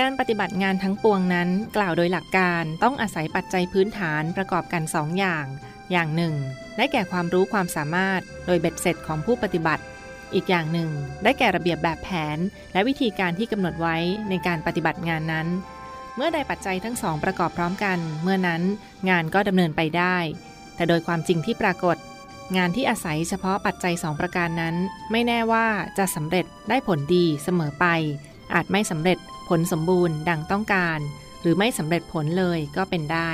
การปฏิบัติงานทั้งปวงนั้น กล่าวโดยหลักการต้องอาศัยปัจจัยพื้นฐานประกอบกันสองอย่าง อย่างหนึ่ง ได้แก่ความรู้ความสามารถ โดยเบ็ดเสร็จของผู้ปฏิบัติ อีกอย่างหนึ่ง ได้แก่ระเบียบแบบแผน และวิธีการที่กำหนดไว้ในการปฏิบัติงานนั้น เมื่อใดปัจจัยทั้งสองประกอบพร้อมกัน เมื่อนั้นงานก็ดำเนินไปได้ แต่โดยความจริงที่ปรากฏ งานที่อาศัยเฉพาะปัจจัยสองประการนั้น ไม่แน่ว่าจะสำเร็จได้ผลดีเสมอไป อาจไม่สำเร็จ ผลสมบูรณ์ดังต้องการ หรือไม่สำเร็จผลเลยก็เป็นได้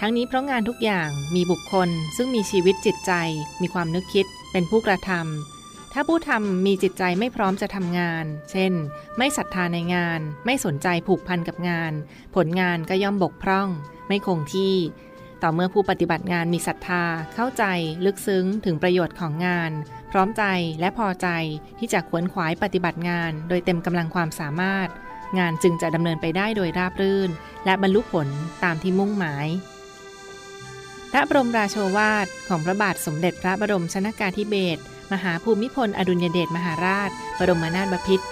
ทั้งนี้เพราะงานทุกอย่างมีบุคคล ซึ่งมีชีวิตจิตใจ มีความนึกคิด เป็นผู้กระทำถ้าผู้ทำมีจิตใจไม่พร้อมจะทำงาน เช่น ไม่ศรัทธาในงาน ไม่สนใจผูกพันกับงาน ผลงานก็ย่อมบกพร่อง ไม่คงที่ต่อเมื่อผู้ปฏิบัติงานมีศรัทธา เข้าใจ ลึกซึ้งถึงประโยชน์ของงาน พร้อมใจและพอใจที่จะขวนขวายปฏิบัติงาน โดยเต็มกำลังความสามารถ งานจึงจะดำเนินไปได้โดยราบรื่น และบรรลุผลตามที่มุ่งหมาย พระบรมราโชวาทของพระบาทสมเด็จพระบรมชนากาธิเบศรมหาภูมิพลอดุลยเดชมหาราช บรมนาถบพิตร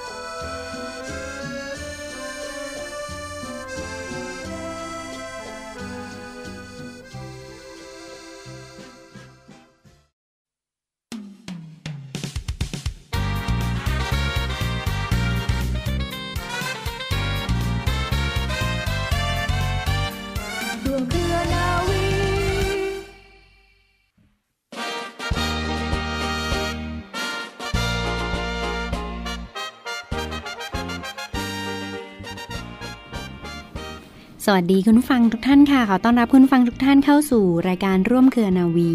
สวัสดีคุณฟังทุกท่านค่ะ ขอต้อนรับคุณฟังทุกท่านเข้าสู่รายการร่วมเครือนาวี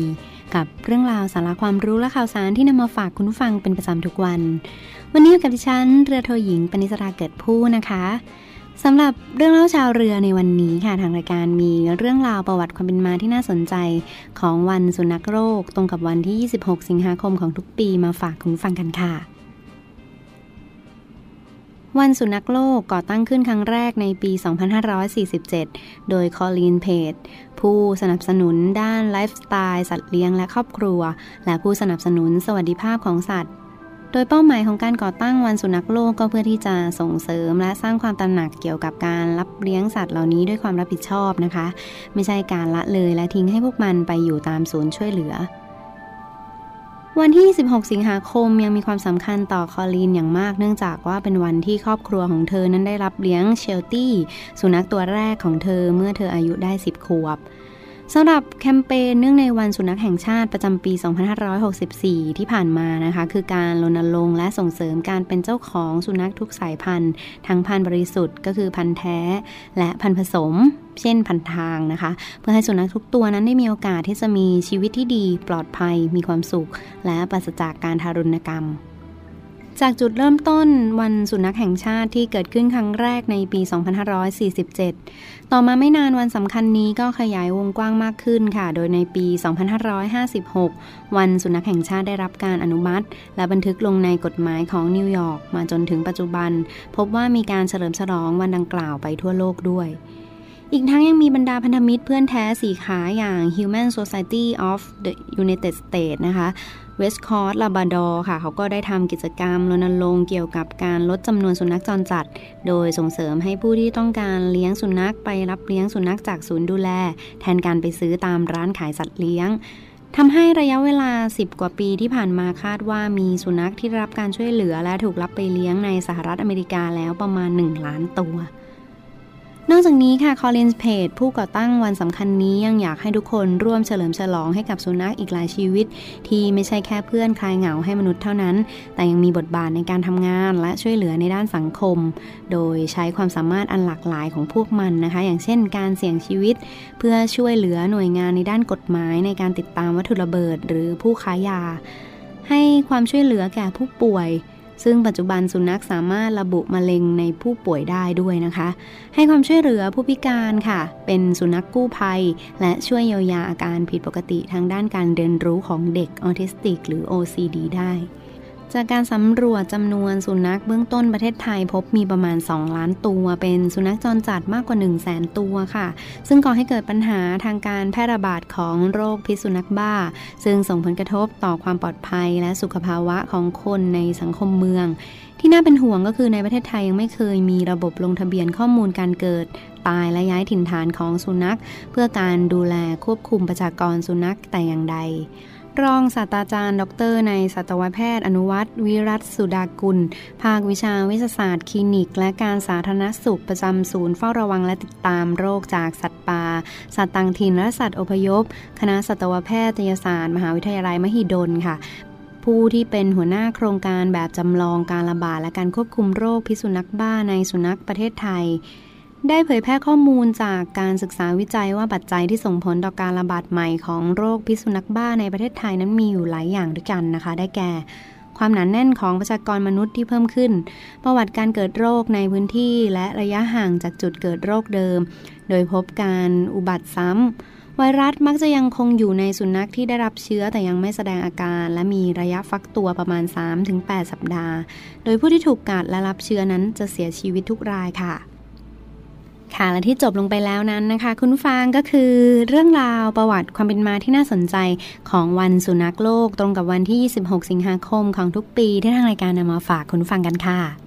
กับเรื่องราวสาระความรู้และข่าวสารที่นำมาฝากคุณฟังเป็นประจำทุกวัน วันนี้อยู่กับดิฉันเรือโทหญิงปณิสราเกิดผู้นะคะสำหรับเรื่องเล่าชาวเรือในวันนี้ค่ะทางรายการมีเรื่องราวประวัติความเป็นมาที่น่าสนใจของวันสุนัขโรคตรงกับวันที่ 26 สิงหาคมของทุกปีมาฝากคุณฟังกันค่ะ วันสุนัขโลกก่อตั้งขึ้นครั้งแรกในปี 2547 โดยคอลีนเพจผู้สนับสนุนด้านไลฟ์สไตล์สัตว์เลี้ยงและครอบครัว และผู้สนับสนุนสวัสดิภาพของสัตว์โดยเป้าหมายของการก่อตั้งวันสุนัขโลกก็เพื่อที่จะส่งเสริมและสร้างความตระหนักเกี่ยวกับการรับเลี้ยงสัตว์เหล่านี้ด้วยความรับผิดชอบนะคะ ไม่ใช่การละเลยและทิ้งให้พวกมันไปอยู่ตามศูนย์ช่วยเหลือ วันที่ 16 สิงหาคมยังมีความสำคัญต่อคอลีนอย่างมาก เนื่องจากว่าเป็นวันที่ครอบครัวของเธอนั้นได้รับเลี้ยงเชลตี้ สุนัขตัวแรกของเธอเมื่อเธออายุได้ 10 ขวบ สำหรับแคมเปญเนื่องในวันสุนัขแห่งชาติประจำปี 2564 ที่ผ่านมานะคะ คือการรณรงค์และส่งเสริมการเป็นเจ้าของสุนัขทุกสายพันธุ์ ทั้งพันธุ์บริสุทธิ์ก็คือพันธุ์แท้ และพันธุ์ผสม เช่นพันทางนะคะ เพื่อให้สุนัขทุกตัวนั้นได้มีโอกาสที่จะมีชีวิตที่ดี ปลอดภัย มีความสุข และปราศจากการทารุณกรรม จากจุดเริ่มต้นวันสุนัขแห่งชาติที่เกิดขึ้นครั้งแรกในปี 2547 ต่อมาไม่นานวันสำคัญนี้ก็ขยายวงกว้างมากขึ้นค่ะ โดยในปี 2556 วันสุนัขแห่งชาติได้รับการอนุมัติ และบันทึกลงในกฎหมายของนิวยอร์กมาจนถึงปัจจุบัน พบว่ามีการเฉลิมฉลองวันดังกล่าวไปทั่วโลกด้วยอีกทั้งยังมีบรรดาพันธมิตรเพื่อนแท้สีขาอย่าง Human Society of the United States นะคะ เวสคอร์สลาบาดอร์ค่ะ เขาก็ได้ทำกิจกรรมรณรงค์เกี่ยวกับการลดจำนวนสุนัขจรจัด โดยส่งเสริมให้ผู้ที่ต้องการเลี้ยงสุนัขไปรับเลี้ยงสุนัขจากศูนย์ดูแล แทนการไปซื้อตามร้านขายสัตว์เลี้ยงทำให้ระยะเวลา 10 กว่าปีที่ผ่านมาคาดว่ามีสุนัขที่รับการช่วยเหลือและถูกรับไปเลี้ยงในสหรัฐอเมริกาแล้วประมาณ 1 ล้านตัว นอกจากนี้ค่ะคอลินส์เพจผู้ก่อตั้งวันสำคัญนี้ยังอยากให้ทุกคนร่วมเฉลิมฉลองให้กับสุนัขอีกหลายชีวิต ที่ไม่ใช่แค่เพื่อนคลายเหงาให้มนุษย์เท่านั้น แต่ยังมีบทบาทในการทำงานและช่วยเหลือในด้านสังคม โดยใช้ความสามารถอันหลากหลายของพวกมันนะคะ อย่างเช่น การเสี่ยงชีวิต เพื่อช่วยเหลือหน่วยงานในด้านกฎหมาย ในการติดตามวัตถุระเบิด หรือผู้ค้ายา ให้ความช่วยเหลือแก่ผู้ป่วย ซึ่งปัจจุบันสุนัขสามารถระบุมะเร็งในผู้ป่วยได้ด้วยนะคะ ให้ความช่วยเหลือผู้พิการค่ะ เป็นสุนัขกู้ภัย และช่วยเยียวยาอาการผิดปกติทางด้านการเรียนรู้ของเด็กออทิสติก หรือ OCD ได้ จากการสำรวจจำนวนสุนัขเบื้องต้นประเทศไทยพบมีประมาณ 2 ล้านตัว เป็นสุนัขจรจัดมากกว่า 1 0 0 0 0แสนตัวค่ะ ซึ่งก่อให้เกิดปัญหาทางการแพร่ระบาดของโรคพิษสุนัขบ้า ซึ่งส่งผลกระทบต่อความปลอดภัยและสุขภาวะของคนในสังคมเมือง ที่น่าเป็นห่วงก็คือในประเทศไทยยังไม่เคยมีระบบลงทะเบียนข้อมูลการเกิดตายและย้ายถิ่นฐานของสุนัข เพื่อการดูแลควบคุมประชากรสุนัขแต่อย่างใด รองศาสตราจารย์ ดรในสัตวแพทย์ อนุวัตรวิรัตสุดากุล ภาควิชาวิทยาศาสตร์คลินิก และการสาธารณสุขประจำศูนย์เฝ้าระวังและติดตามโรคจากสัตว์ป่า สัตว์ต่างถิ่นและสัตว์อพยพ คณะสัตวแพทยศาสตร์ มหาวิทยาลัยมหิดลค่ะผู้ที่เป็นหัวหน้าโครงการแบบจำลองการระบาดและการควบคุมโรคพิษสุนัขบ้าในสุนัขประเทศไทย ได้เผยแพร่ข้อมูลจากการศึกษาวิจัยว่าปัจจัยที่ส่งผลต่อการระบาดใหม่ของโรคพิษสุนัขบ้าในประเทศไทยนั้นมีอยู่หลายอย่างด้วยกันนะคะ ได้แก่ ความหนานแน่นของประชากรมนุษย์ที่เพิ่มขึ้น ประวัติการเกิดโรคในพื้นที่และระยะห่างจากจุดเกิดโรคเดิม โดยพบการอุบัติซ้ำไวรัสมักจะยังคงอยู่ในสุนัขที่ได้รับเชื้อแต่ยังไม่แสดงอาการ และมีระยะฟักตัวประมาณ 3-8 สัปดาห์ โดยผู้ที่ถูกกัดและรับเชื้อนั้นจะเสียชีวิตทุกรายค่ะ ค่ะและที่จบลงไปแล้วนั้นนะคะ คุณฟังก็คือเรื่องราวประวัติความเป็นมาที่น่าสนใจของวันสุนัขโลก ตรงกับวันที่ 26 สิงหาคมของทุกปีที่ทางรายการนำมาฝากคุณฟังกันค่ะ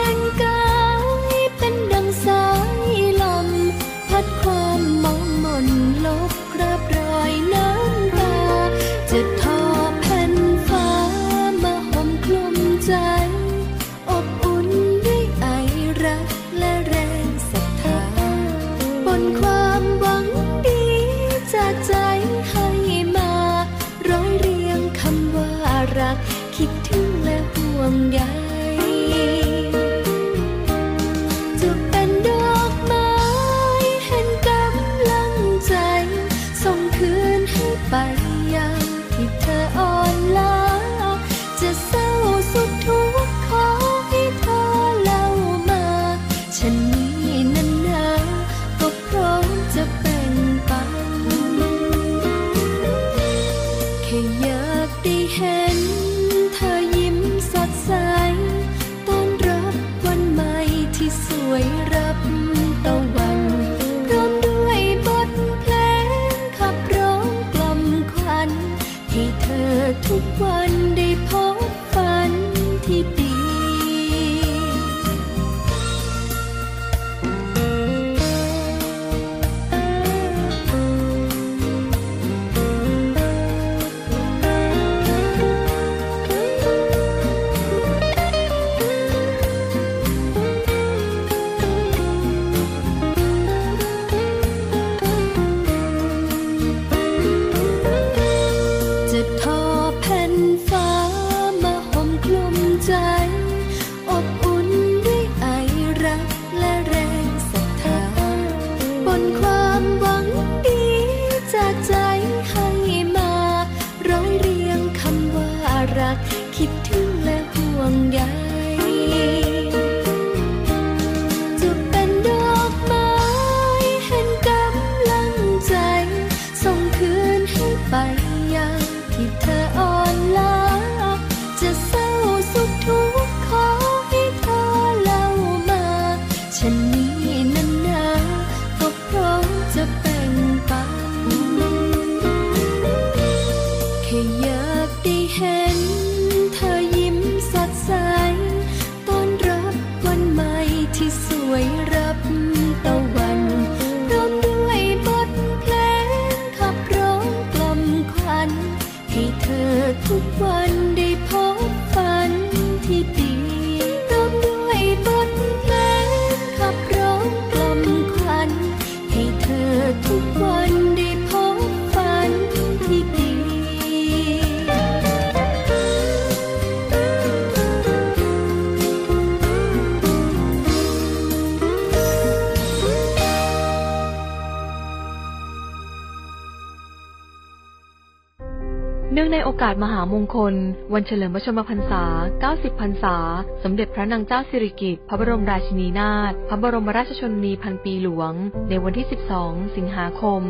าสมหามงคล วันเฉลิมพระชนมพรรษา 90 พรรษา สมเด็จพระนางเจ้าสิริกิติ์ พระบรมราชินีนาถ พระบรมราชชนนีพันปีหลวง ในวันที่ 12 สิงหาคม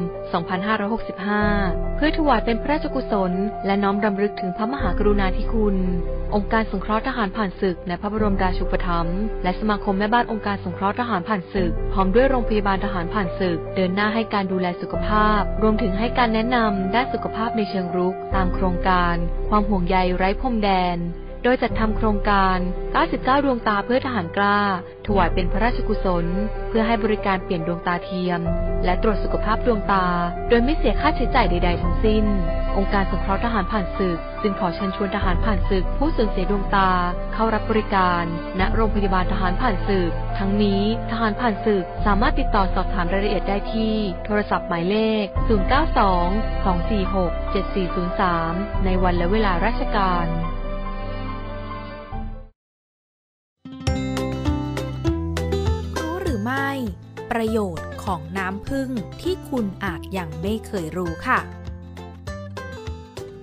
2565 เพื่อถวายเป็นพระราชกุศล และน้อมรำลึกถึงพระมหากรุณาธิคุณ องค์การสงเคราะห์ทหารผ่านศึกในพระบรมราชูปถัมภ์ และสมาคมแม่บ้านองค์การสงเคราะห์ทหารผ่านศึก พร้อมด้วยโรงพยาบาลทหารผ่านศึก เดินหน้าให้การดูแลสุขภาพ รวมถึงให้การแนะนำด้านสุขภาพในเชิงรุก ตามโครงการความห่วงใยไร้พรมแดน โดยจัดทำโครงการ 99 ดวงตาเพื่อทหารกล้า ถวายเป็นพระราชกุศล เพื่อให้บริการเปลี่ยนดวงตาเทียม และตรวจสุขภาพดวงตา โดยไม่เสียค่าใช้จ่ายใด ๆ ทั้งสิ้น องค์การสงเคราะห์ทหารผ่านศึก จึงขอเชิญชวนทหารผ่านศึก ผู้สูญเสียดวงตา เข้ารับบริการ ณ โรงพยาบาลทหารผ่านศึก ทั้งนี้ทหารผ่านศึกสามารถติดต่อสอบถามรายละเอียดได้ที่ โทรศัพท์หมายเลข 092 246 7403 ในวันและเวลาราชการ รือไม่ ประโยชน์ของน้ำผึ้งที่คุณอาจยังไม่เคยรู้ค่ะ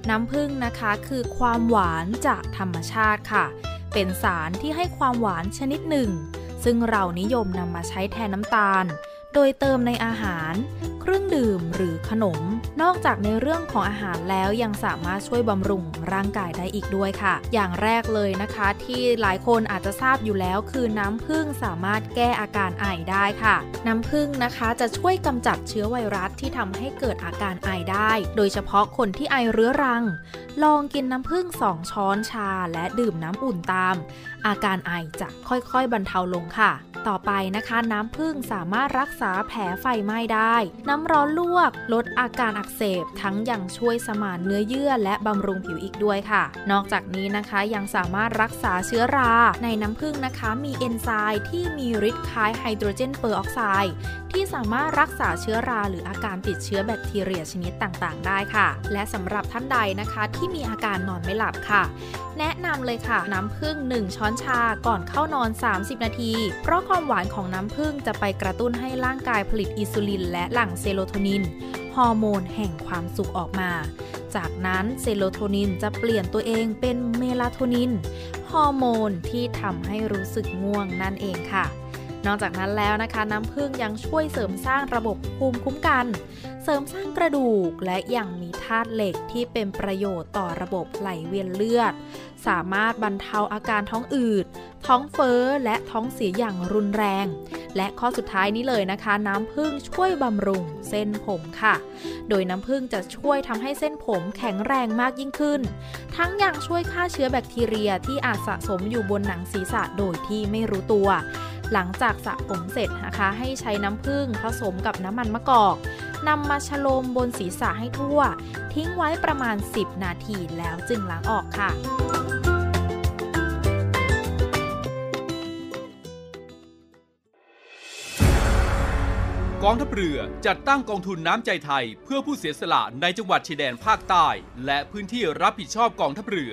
น้ำผึ้งนะคะคือความหวานจากธรรมชาติค่ะ เป็นสารที่ให้ความหวานชนิดหนึ่ง ซึ่งเรานิยมนำมาใช้แทนน้ำตาล ดยเติมในอาหาร เครื่องดื่มหรือขนม นอกจากในเรื่องของอาหารแล้วยังสามารถช่วยบำรุงร่างกายได้อีกด้วยค่ะ อย่างแรกเลยนะคะ ที่หลายคนอาจจะทราบอยู่แล้ว คือน้ำผึ้งสามารถแก้อาการไอได้ค่ะ น้ำผึ้งนะคะจะช่วยกำจัดเชื้อไวรัสที่ทำให้เกิดอาการไอได้ โดยเฉพาะคนที่ไอเรื้อรัง ลองกินน้ำผึ้ง2ช้อนชาและดื่มน้ำอุ่นตาม อาการไอจะค่อยๆบรรเทาลงค่ะ ต่อไปนะคะ น้ำผึ้งสามารถรักษาแผลไฟไหม้ได้ น้ำร้อนลวก ลดอาการอักเสบ ทั้งยังช่วยสมานเนื้อเยื่อและบำรุงผิวอีกด้วยค่ะ นอกจากนี้นะคะยังสามารถรักษาเชื้อรา ในน้ำผึ้งนะคะ มีเอนไซม์ที่มีฤทธิ์คล้ายไฮโดรเจนเปอร์ออกไซด์ที่สามารถรักษาเชื้อราหรืออาการติดเชื้อแบคทีเรียชนิดต่างๆ ได้ค่ะ และสำหรับท่านใดนะคะที่มีอาการนอนไม่หลับค่ะ แนะนำเลยค่ะ น้ำผึ้ง1ช้อนชาก่อนเข้านอน 30 นาที เพราะความหวานของน้ำผึ้งจะไปกระตุ้นให้ร่างกายผลิตอินซูลิน และหลั่งเซโรโทนิน ฮอร์โมนแห่งความสุขออกมา จากนั้นเซโรโทนินจะเปลี่ยนตัวเองเป็นเมลาโทนิน ฮอร์โมนที่ทำให้รู้สึกง่วงนั่นเองค่ะ นอกจากนั้นแล้วนะคะน้ำผึ้งยังช่วยเสริมสร้างระบบภูมิคุ้มกัน เสริมสร้างกระดูกและยังมีธาตุเหล็กที่เป็นประโยชน์ต่อระบบไหลเวียนเลือด สามารถบรรเทาอาการท้องอืด ท้องเฟ้อและท้องเสียอย่างรุนแรง และข้อสุดท้ายนี้เลยนะคะ น้ำผึ้งช่วยบำรุงเส้นผมค่ะ โดยน้ำผึ้งจะช่วยทำให้เส้นผมแข็งแรงมากยิ่งขึ้น ทั้งยังช่วยฆ่าเชื้อแบคทีเรียที่อาจสะสมอยู่บนหนังศีรษะโดยที่ไม่รู้ตัว หลังจากสระผมเสร็จนะคะ ให้ใช้น้ำผึ้งผสมกับน้ำมันมะกอกนำมาชโลมบนศีรษะให้ทั่ว ทิ้งไว้ประมาณ 10 นาทีแล้วจึงล้างออกค่ะกองทัพเรือจัดตั้งกองทุนน้ำใจไทย เพื่อผู้เสียสละในจังหวัดชายแดนภาคใต้ และพื้นที่รับผิดชอบกองทัพเรือ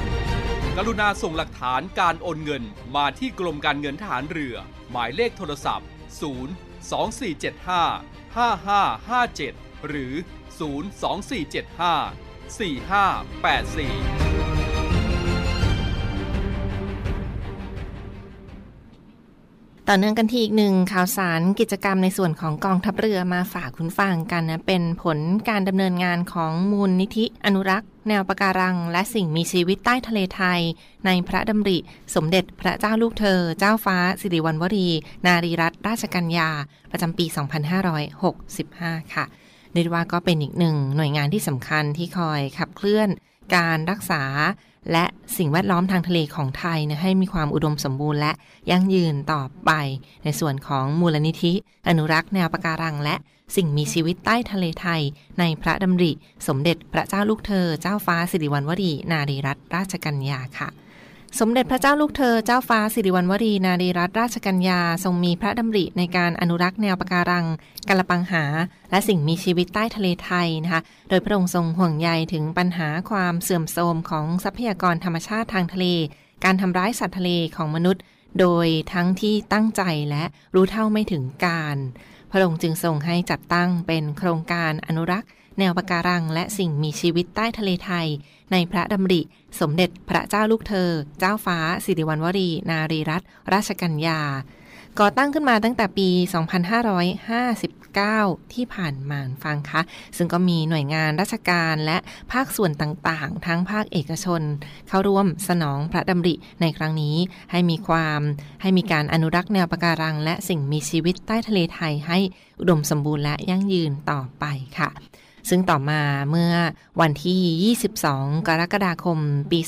กรุณาส่งหลักฐานการโอนเงินมาที่กรมการเงินฐานเรือ หมายเลขโทรศัพท์ 0 2475 5557 หรือ 02475 4584 ต่อเนื่องกันที่อีกหนึ่งข่าวสารกิจกรรมในส่วนของกองทัพเรือมาฝากคุณฟังกันนะ เป็นผลการดำเนินงานของมูลนิธิอนุรักษ์ แนวปะการัง และสิ่งมีชีวิตใต้ทะเลไทย ในพระดำริ สมเด็จพระเจ้าลูกเธอ เจ้าฟ้าสิริวัณวรี นารีรัตนราชกัญญา ประจำปี 2565 ค่ะเรียกว่าก็เป็นอีกหนึ่งหน่วยงานที่สำคัญที่คอยขับเคลื่อน การรักษา และสิ่งแวดล้อมทางทะเลของไทยนะให้มีความอุดมสมบูรณ์และยั่งยืนต่อไป ในส่วนของมูลนิธิ อนุรักษ์แนวปะการัง และสิ่งมีชีวิตใต้ทะเลไทย ในพระดำริ สมเด็จพระเจ้าลูกเธอ เจ้าฟ้าสิริวัณวรี นารีรัตนราชกัญญาค่ะ สมเด็จพระเจ้าลูกเธอเจ้าฟ้าสิริวัณวรีนารีรัตนราชกัญญาทรงมีพระดำริในการอนุรักษ์แนวปะการังกละปังหา และสิ่งมีชีวิตใต้ทะเลไทยนะคะโดยพระองค์ทรงห่วงใยถึงปัญหาความเสื่อมโทรมของทรัพยากรธรรมชาติทางทะเล การทำร้ายสัตว์ทะเลของมนุษย์ โดยทั้งที่ตั้งใจและรู้เท่าไม่ถึงการ พระองค์จึงทรงให้จัดตั้งเป็นโครงการอนุรักษ์ แนวปะการัง และสิ่งมีชีวิตใต้ทะเลไทย ในพระดำริ สมเด็จพระเจ้าลูกเธอ เจ้าฟ้า สิริวัณวรี นารีรัตนราชกัญญา ก่อตั้งขึ้นมาตั้งแต่ปี 2559 ที่ผ่านมาฟังคะ ซึ่งก็มีหน่วยงานราชการและภาคส่วนต่างๆ ทั้งภาคเอกชน เข้าร่วมสนองพระดำริในครั้งนี้ให้มีความ ให้มีการอนุรักษ์แนวปะการัง และสิ่งมีชีวิตใต้ทะเลไทยให้อุดมสมบูรณ์และยั่งยืนต่อไปค่ะ ซึ่งต่อมาเมื่อวันที่ 22 กรกฎาคม ปี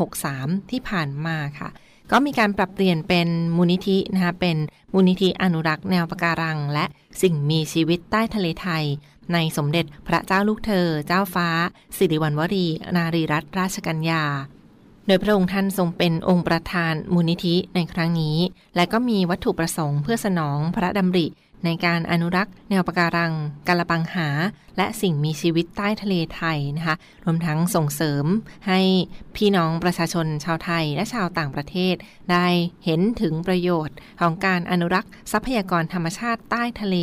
2563 ที่ผ่านมาค่ะ ก็มีการปรับเปลี่ยนเป็นมูลนิธินะคะเป็นมูลนิธิอนุรักษ์แนวปะการัง และสิ่งมีชีวิตใต้ทะเลไทย ในสมเด็จพระเจ้าลูกเธอ เจ้าฟ้า สิริวัณวรี นารีรัตนราชกัญญาโดยพระองค์ท่านทรงเป็นองค์ประธานมูลนิธิในครั้งนี้ และก็มีวัตถุประสงค์เพื่อสนองพระดำริ ในการอนุรักษ์ แนวปะการังกาลปังหา และสิ่งมีชีวิตใต้ทะเลไทยนะคะรวมทั้งส่งเสริมให้พี่น้องประชาชนชาวไทยและชาวต่างประเทศ ได้เห็นถึงประโยชน์ของการอนุรักษ์ทรัพยากรธรรมชาติใต้ทะเล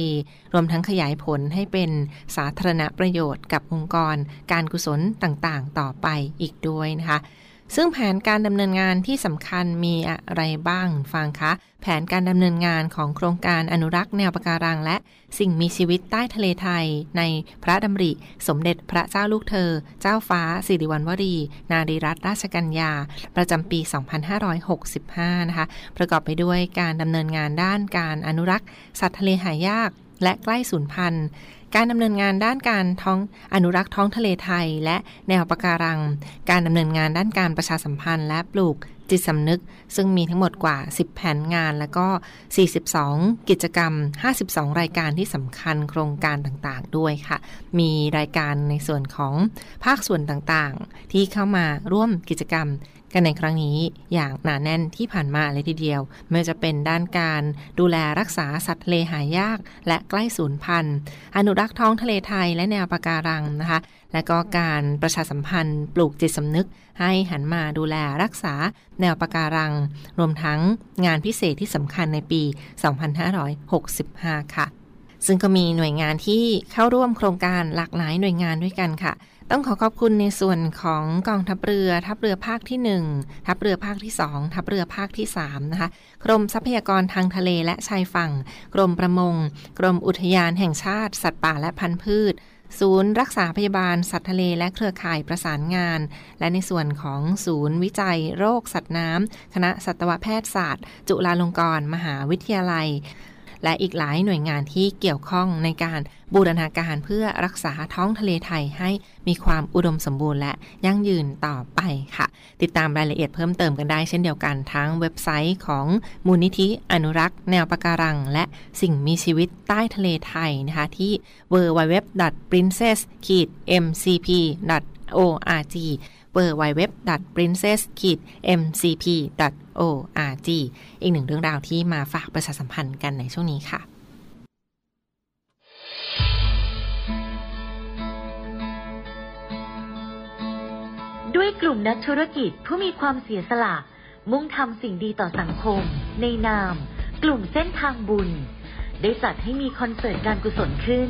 รวมทั้งขยายผลให้เป็นสาธารณประโยชน์กับองค์กร การกุศลต่างๆ ต่อไปอีกด้วยนะคะ ซึ่งแผนการดำเนินงานที่สำคัญมีอะไรบ้างฟังคะ แผนการดำเนินงานของโครงการอนุรักษ์แนวปะการัง และสิ่งมีชีวิตใต้ทะเลไทย ในพระดำริ สมเด็จพระเจ้าลูกเธอ เจ้าฟ้าสิริวัณวรี นารีรัตนราชกัญญา ประจำปี 2565 นะคะ ประกอบไปด้วยการดำเนินงานด้านการอนุรักษ์ สัตว์ทะเลหายากและใกล้สูญพันธุ์ การดำเนินงานด้านการท้องอนุรักษ์ท้องทะเลไทย และแนวปะการัง การดำเนินงานด้านการประชาสัมพันธ์ และปลูกจิตสำนึก ซึ่งมีทั้งหมดกว่า 10 แผนงาน และก็ 42 กิจกรรม 52 รายการที่สำคัญโครงการต่างๆ ด้วยค่ะ มีรายการในส่วนของภาคส่วนต่างๆ ที่เข้ามาร่วมกิจกรรม กันในครั้งนี้อย่างหนาแน่นที่ผ่านมาเลยทีเดียว ไม่ว่าจะเป็นด้านการดูแลรักษาสัตว์ทะเลหายาก และใกล้สูญพันธุ์ อนุรักษ์ท้องทะเลไทยและแนวปะการังนะคะ และก็การประชาสัมพันธ์ปลูกจิตสำนึก ให้หันมาดูแลรักษาแนวปะการัง รวมทั้งงานพิเศษที่สำคัญในปี 2565 ค่ะซึ่งก็มีหน่วยงานที่เข้าร่วมโครงการหลากหลายหน่วยงานด้วยกันค่ะ ต้องขอขอบคุณในส่วนของกองทัพเรือ ทัพเรือภาคที่ 1 ทัพเรือภาคที่ 2 ทัพเรือภาคที่3นะคะ กรมทรัพยากรทางทะเลและชายฝั่ง กรมประมง กรมอุทยานแห่งชาติ สัตว์ป่าและพันธุ์พืช ศูนย์รักษาพยาบาลสัตว์ทะเลและเครือข่ายประสานงาน และในส่วนของศูนย์วิจัยโรคสัตว์น้ำคณะสัตวแพทยศาสตร์ จุฬาลงกรณ์มหาวิทยาลัย และอีกหลายหน่วยงานที่เกี่ยวข้องในการบูรณาการเพื่อรักษาท้องทะเลไทยให้มีความอุดมสมบูรณ์และยั่งยืนต่อไปค่ะ ติดตามรายละเอียดเพิ่มเติมกันได้เช่นเดียวกันทั้งเว็บไซต์ของมูลนิธิอนุรักษ์ แนวปะการัง และสิ่งมีชีวิตใต้ทะเลไทยนะคะที่ www.princess-mcp.org www.princess-mcp.org อีกหนึ่งเรื่องราวที่มาฝากประชาสัมพันธ์กันในช่วงนี้ค่ะด้วยกลุ่มนักธุรกิจผู้มีความเสียสละ มุ่งทำสิ่งดีต่อสังคม ในนาม กลุ่มเส้นทางบุญ ได้จัดให้มีคอนเสิร์ตการกุศลขึ้น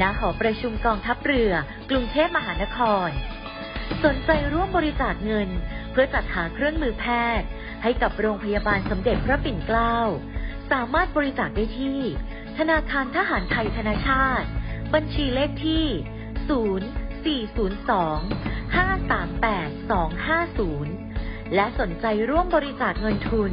ณหอประชุมกองทัพเรือ กรุงเทพมหานคร สนใจร่วมบริจาคเงิน เพื่อจัดหาเครื่องมือแพทย์ ให้กับโรงพยาบาลสมเด็จพระปิ่นเกล้า สามารถบริจาคได้ที่ ธนาคารทหารไทยธนาชาติ บัญชีเลขที่ 0402 538 250 และสนใจร่วมบริจาคเงินทุน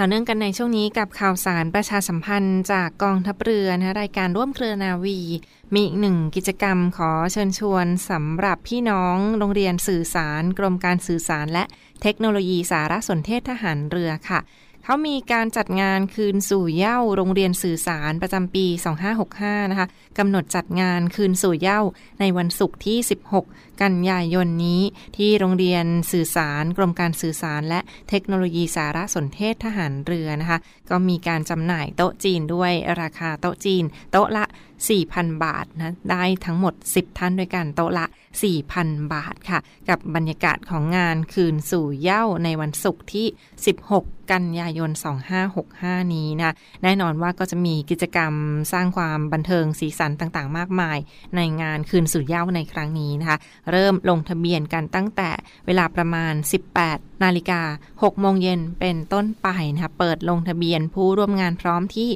ต่อเนื่องกันในช่วงนี้กับข่าวสารประชาสัมพันธ์จากกองทัพเรือนะรายการร่วมเครือนาวี มีอีกหนึ่งกิจกรรมขอเชิญชวนสำหรับพี่น้องโรงเรียนสื่อสาร กรมการสื่อสารและเทคโนโลยีสารสนเทศทหารเรือค่ะ เขามีการจัดงานคืนสู่เย้าโรงเรียนสื่อสารประจำปี 2565 นะคะกำหนดจัดงานคืนสู่เย้าในวันศุกร์ที่ 16 กันยายนนี้ ที่โรงเรียนสื่อสารกรมการสื่อสาร และเทคโนโลยีสารสนเทศทหารเรือนะคะ ก็มีการจำหน่ายโต๊ะจีนด้วยราคาโต๊ะจีน โต๊ะละ 4,000 บาทนะได้ทั้งหมด 10 ท่านด้วยกันโต๊ะละ 4,000 บาทค่ะ กับบรรยากาศของงานคืนสู่เย้าในวันศุกร์ที่ 16 กันยายน 2565 นี้นะ แน่นอนว่าก็จะมีกิจกรรมสร้างความบันเทิงสีสันต่างๆ มากมาย ในงานคืนสู่เย้าในครั้งนี้นะคะ เริ่มลงทะเบียนกันตั้งแต่เวลาประมาณ 18 นาฬิกา 6 โมงเย็นเป็นต้นไปนะคะ เปิดลงทะเบียนผู้ร่วมงานพร้อมที่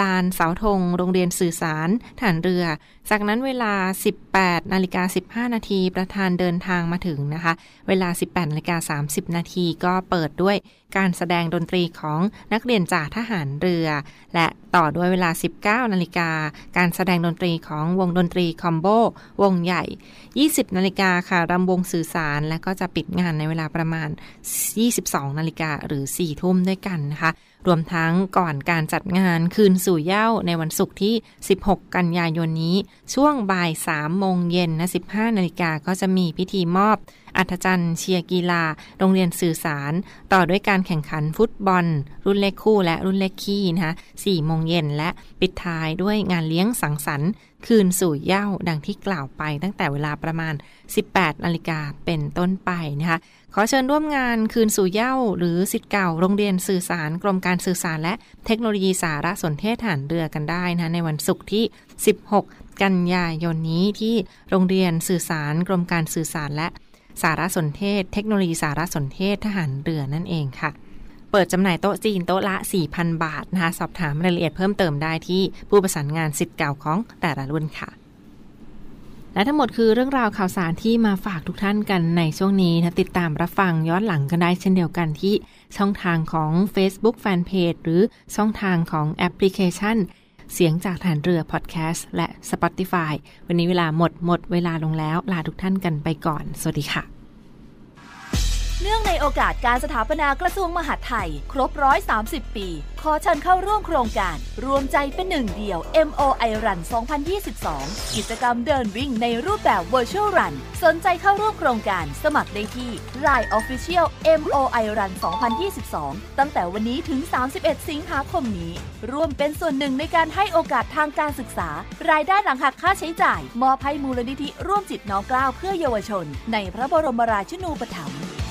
ลานเสาธง โรงเรียนสื่อสารฐานเรือ จากนั้นเวลา 18 นาฬิกา 15 นาทีประธานเดินทางมาถึงนะคะ เวลา 18นาฬิกา30 นาทีก็เปิดด้วยการแสดงดนตรีของนักเรียนจ่าทหารเรือ และต่อด้วยเวลา 19นาฬิกาการแสดงดนตรีของวงดนตรีคอมโบวงใหญ่ 20นาฬิกาค่ะรำวงสื่อสาร และก็จะปิดงานในเวลาประมาณ 22นาฬิกาหรือ 4 ทุ่มด้วยกันนะคะ รวมทั้งก่อนการจัดงานคืนสู่เย้าในวันศุกร์ที่ 16 กันยายนนี้ ช่วงบ่าย 3 โมงเย็นนะ 15 นาฬิกาก็จะมีพิธีมอบ อัธจันทร์เชียร์กีฬา โรงเรียนสื่อสาร ต่อด้วยการแข่งขันฟุตบอล รุ่นเล็กคู่และรุ่นเล็กขี้นะคะ4โมงเย็นและปิดท้ายด้วยงานเลี้ยงสังสรรค์ คืนสู่เย้าดังที่กล่าวไปตั้งแต่เวลาประมาณ 18 นาฬิกาเป็นต้นไปนะคะ ขอเชิญร่วมงานคืนสู่เย้า หรือสิทธิ์เก่าโรงเรียนสื่อสารกรมการสื่อสาร และเทคโนโลยีสารสนเทศฐานเรือกันได้นะในวันศุกร์ที่ 16 กันยายนนี้ที่โรงเรียนสื่อสารกรมการสื่อสาร และสารสนเทศ เทคโนโลยีสารสนเทศทหารเรือนั่นเองค่ะเปิดจำหน่ายโต๊ะจีนโต๊ะละ 4,000 บาทนะคะสอบถามรายละเอียดเพิ่มเติมได้ที่ผู้ประสานงานสิทธิ์เก่าของแต่ละรุ่นค่ะ และทั้งหมดคือเรื่องราวข่าวสารที่มาฝากทุกท่านกันในช่วงนี้นะติดตามรับฟังย้อนหลังกันได้เช่นเดียวกันที่ช่องทางของ Facebook Fanpage หรือช่องทางของแอปพลิเคชัน เสียงจากฐานเรือพอดแคสต์และ Spotify วันนี้เวลาหมดหมดเวลาลงแล้ว ลาทุกท่านกันไปก่อน สวัสดีค่ะ เนื่องในโอกาสการสถาปนากระทรวงมหาดไทย ครบ 130 ปี ขอเชิญเข้าร่วมโครงการ รวมใจเป็นหนึ่งเดียว MOI Run 2022 กิจกรรมเดินวิ่งในรูปแบบ Virtual Run สนใจเข้าร่วมโครงการสมัครได้ที่ Line Official MOI Run 2022 ตั้งแต่วันนี้ถึง 31 สิงหาคมนี้ ร่วมเป็นส่วนหนึ่งในการให้โอกาสทางการศึกษา รายได้หลังหักค่าใช้จ่าย มอบให้มูลนิธิร่วมจิตน้อมกล้าเพื่อเยาวชน ในพระบรมราชินูปถัมภ์